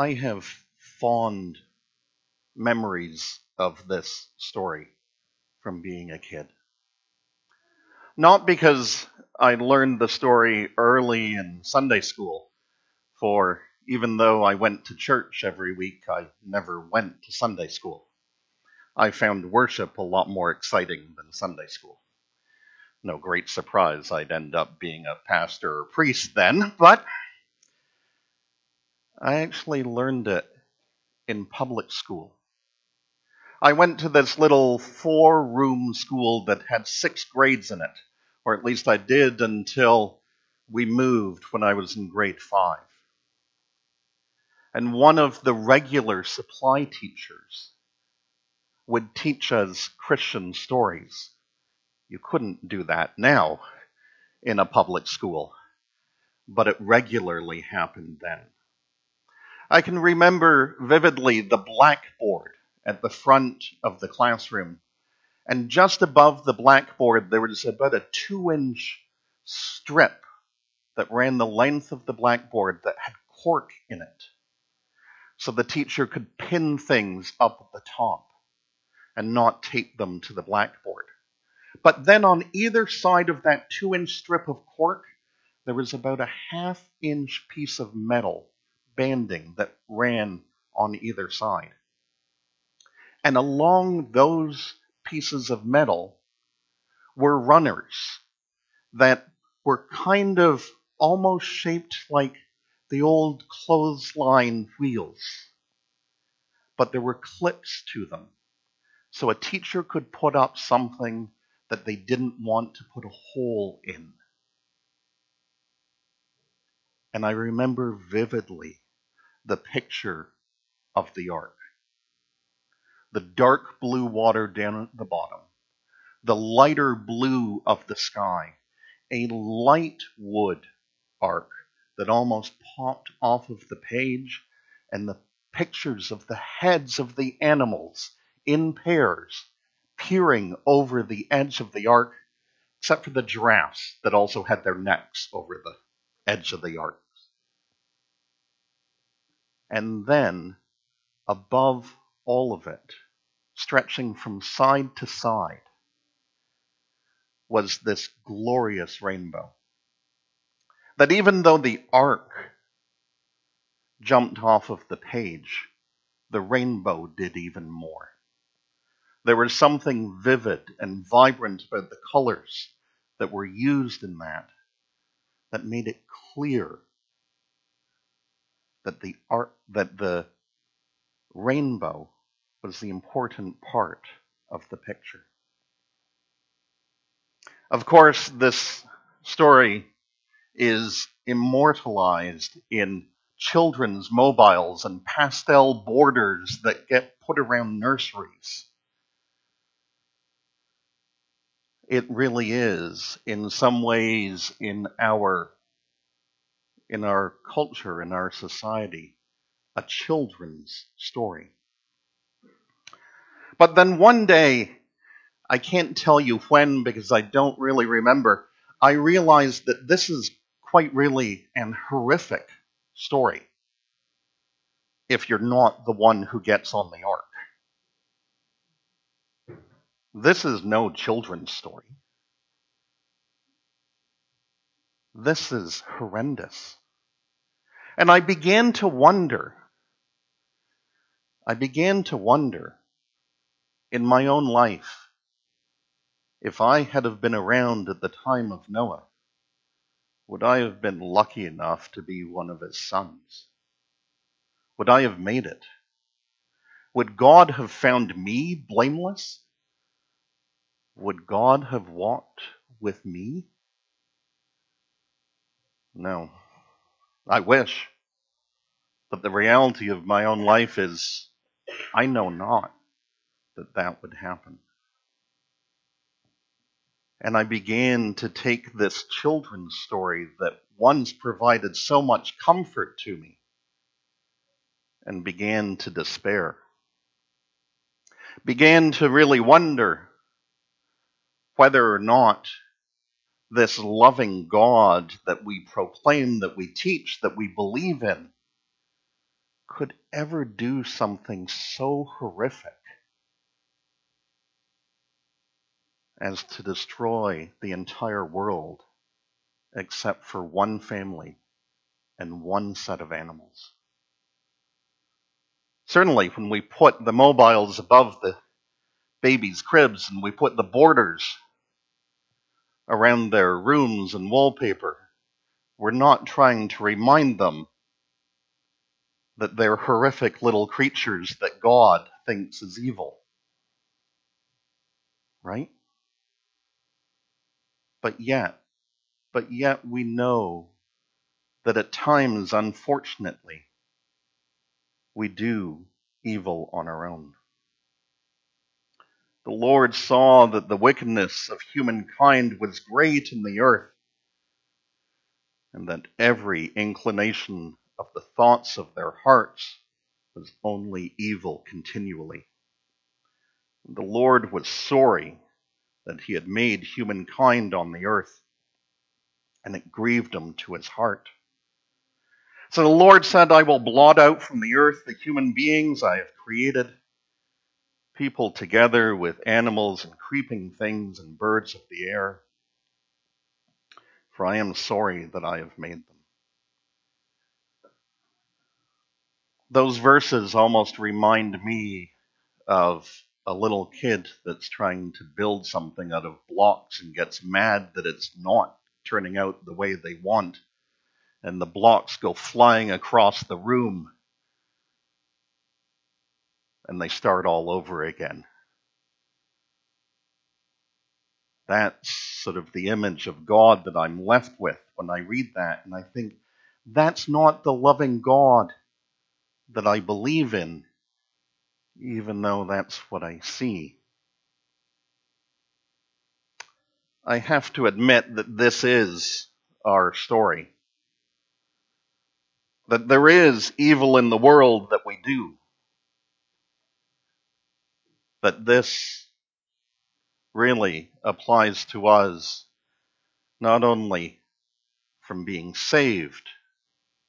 I have fond memories of this story from being a kid. Not because I learned the story early in Sunday school, for even though I went to church every week, I never went to Sunday school. I found worship a lot more exciting than Sunday school. No great surprise I'd end up being a pastor or priest then, but I actually learned it in public school. I went to this little four room school that had six grades in it, or at least I did until we moved when I was in grade five. And one of the regular supply teachers would teach us Christian stories. You couldn't do that now in a public school, but it regularly happened then. I can remember vividly the blackboard at the front of the classroom. And just above the blackboard, there was about a two inch strip that ran the length of the blackboard that had cork in it. So the teacher could pin things up at the top and not tape them to the blackboard. But then on either side of that two inch strip of cork, there was about a half inch piece of metal banding that ran on either side. And along those pieces of metal were runners that were kind of almost shaped like the old clothesline wheels. But there were clips to them. So a teacher could put up something that they didn't want to put a hole in. And I remember vividly the picture of the ark. The dark blue water down at the bottom, the lighter blue of the sky, a light wood ark that almost popped off of the page, and the pictures of the heads of the animals in pairs peering over the edge of the ark, except for the giraffes that also had their necks over the edge of the ark. And then, above all of it, stretching from side to side, was this glorious rainbow. That even though the ark jumped off of the page, the rainbow did even more. There was something vivid and vibrant about the colors that were used in that that made it clear that the art that the rainbow was the important part of the picture. Of course, this story is immortalized in children's mobiles and pastel borders that get put around nurseries. It really is, in some ways, in our in our culture, in our society, a children's story. But then one day, I can't tell you when because I don't really remember, I realized that this is quite really an horrific story if you're not the one who gets on the ark. This is no children's story. This is horrendous. And I began to wonder, I began to wonder in my own life, if I had have been around at the time of Noah, would I have been lucky enough to be one of his sons? Would I have made it? Would God have found me blameless? Would God have walked with me? No. I wish. But the reality of my own life is I know not that that would happen. And I began to take this children's story that once provided so much comfort to me and began to despair. Began to really wonder whether or not this loving God that we proclaim, that we teach, that we believe in, could ever do something so horrific as to destroy the entire world except for one family and one set of animals. Certainly, when we put the mobiles above the babies' cribs and we put the borders around their rooms and wallpaper, we're not trying to remind them that they're horrific little creatures that God thinks is evil. Right? But yet, but yet we know that at times, unfortunately, we do evil on our own. The Lord saw that the wickedness of humankind was great in the earth, and that every inclination of the thoughts of their hearts was only evil continually. The Lord was sorry that he had made humankind on the earth, and it grieved him to his heart. So the Lord said, I will blot out from the earth the human beings I have created, people together with animals and creeping things and birds of the air, for I am sorry that I have made them. Those verses almost remind me of a little kid that's trying to build something out of blocks and gets mad that it's not turning out the way they want, and the blocks go flying across the room, and they start all over again. That's sort of the image of God that I'm left with when I read that, and I think that's not the loving God that I believe in even though that's what I see. I have to admit that this is our story. That there is evil in the world that we do. That this really applies to us not only from being saved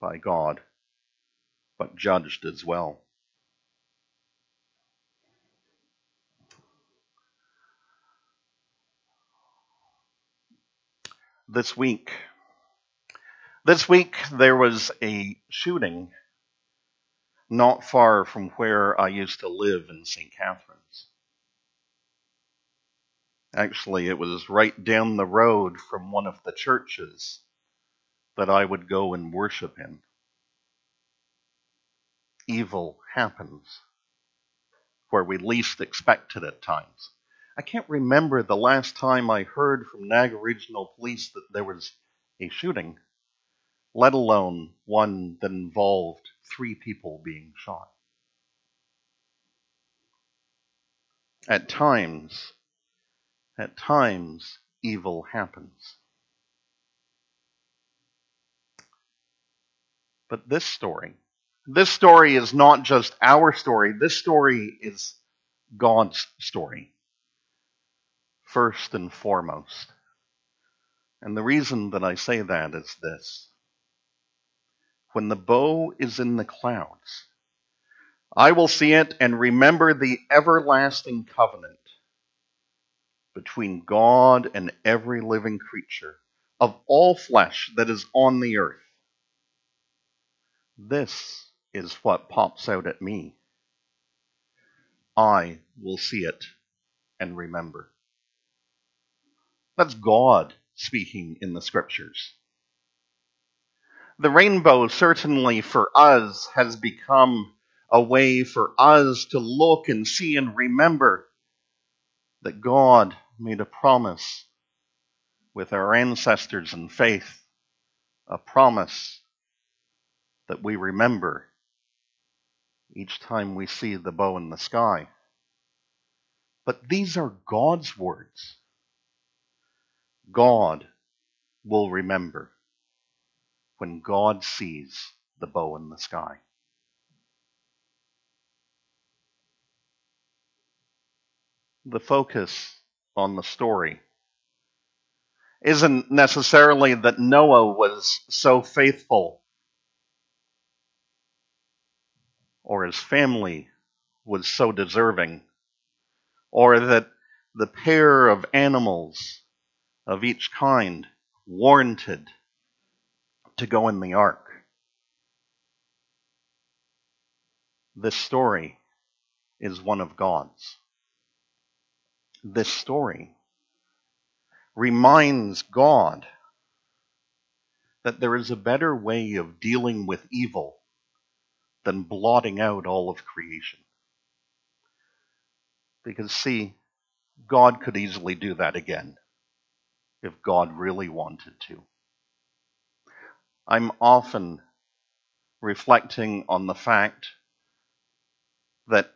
by God, but judged as well. this week. This week there was a shooting not far from where I used to live in St. Catharines. Actually, it was right down the road from one of the churches that I would go and worship in. Evil happens where we least expect it at times. I can't remember the last time I heard from Niagara Regional Police that there was a shooting, let alone one that involved three people being shot. At times, at times, evil happens. But this story, this story is not just our story, this story is God's story first and foremost. And the reason that I say that is this. When the bow is in the clouds, I will see it and remember the everlasting covenant between God and every living creature of all flesh that is on the earth. This is what pops out at me. I will see it and remember. That's God speaking in the scriptures. The rainbow, certainly for us, has become a way for us to look and see and remember that God made a promise with our ancestors in faith, a promise that we remember each time we see the bow in the sky. But these are God's words. God will remember when God sees the bow in the sky. The focus on the story isn't necessarily that Noah was so faithful or his family was so deserving, or that the pair of animals of each kind warranted to go in the ark. This story is one of God's. This story reminds God that there is a better way of dealing with evil than blotting out all of creation. Because, see, God could easily do that again if God really wanted to. I'm often reflecting on the fact that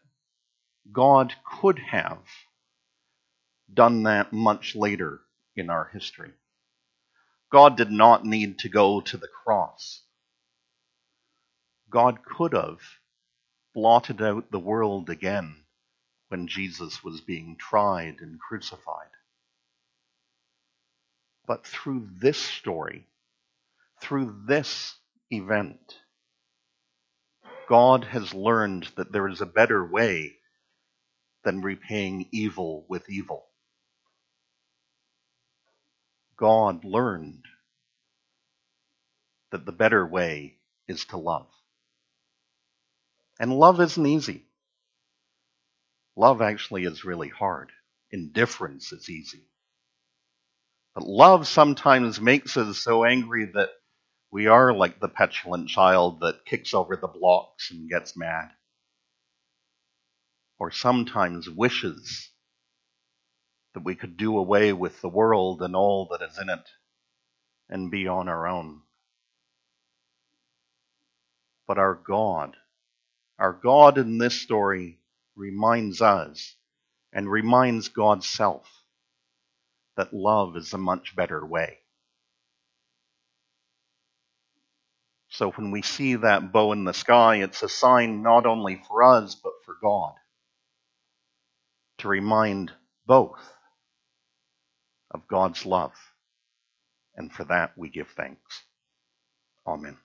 God could have done that much later in our history. God did not need to go to the cross. God could have blotted out the world again when Jesus was being tried and crucified. But through this story, through this event, God has learned that there is a better way than repaying evil with evil. God learned that the better way is to love. And love isn't easy. Love actually is really hard. Indifference is easy. But love sometimes makes us so angry that we are like the petulant child that kicks over the blocks and gets mad. Or sometimes wishes that we could do away with the world and all that is in it and be on our own. But our God, our God in this story reminds us and reminds God's self that love is a much better way. So when we see that bow in the sky, it's a sign not only for us, but for God to remind both of God's love. And for that we give thanks. Amen.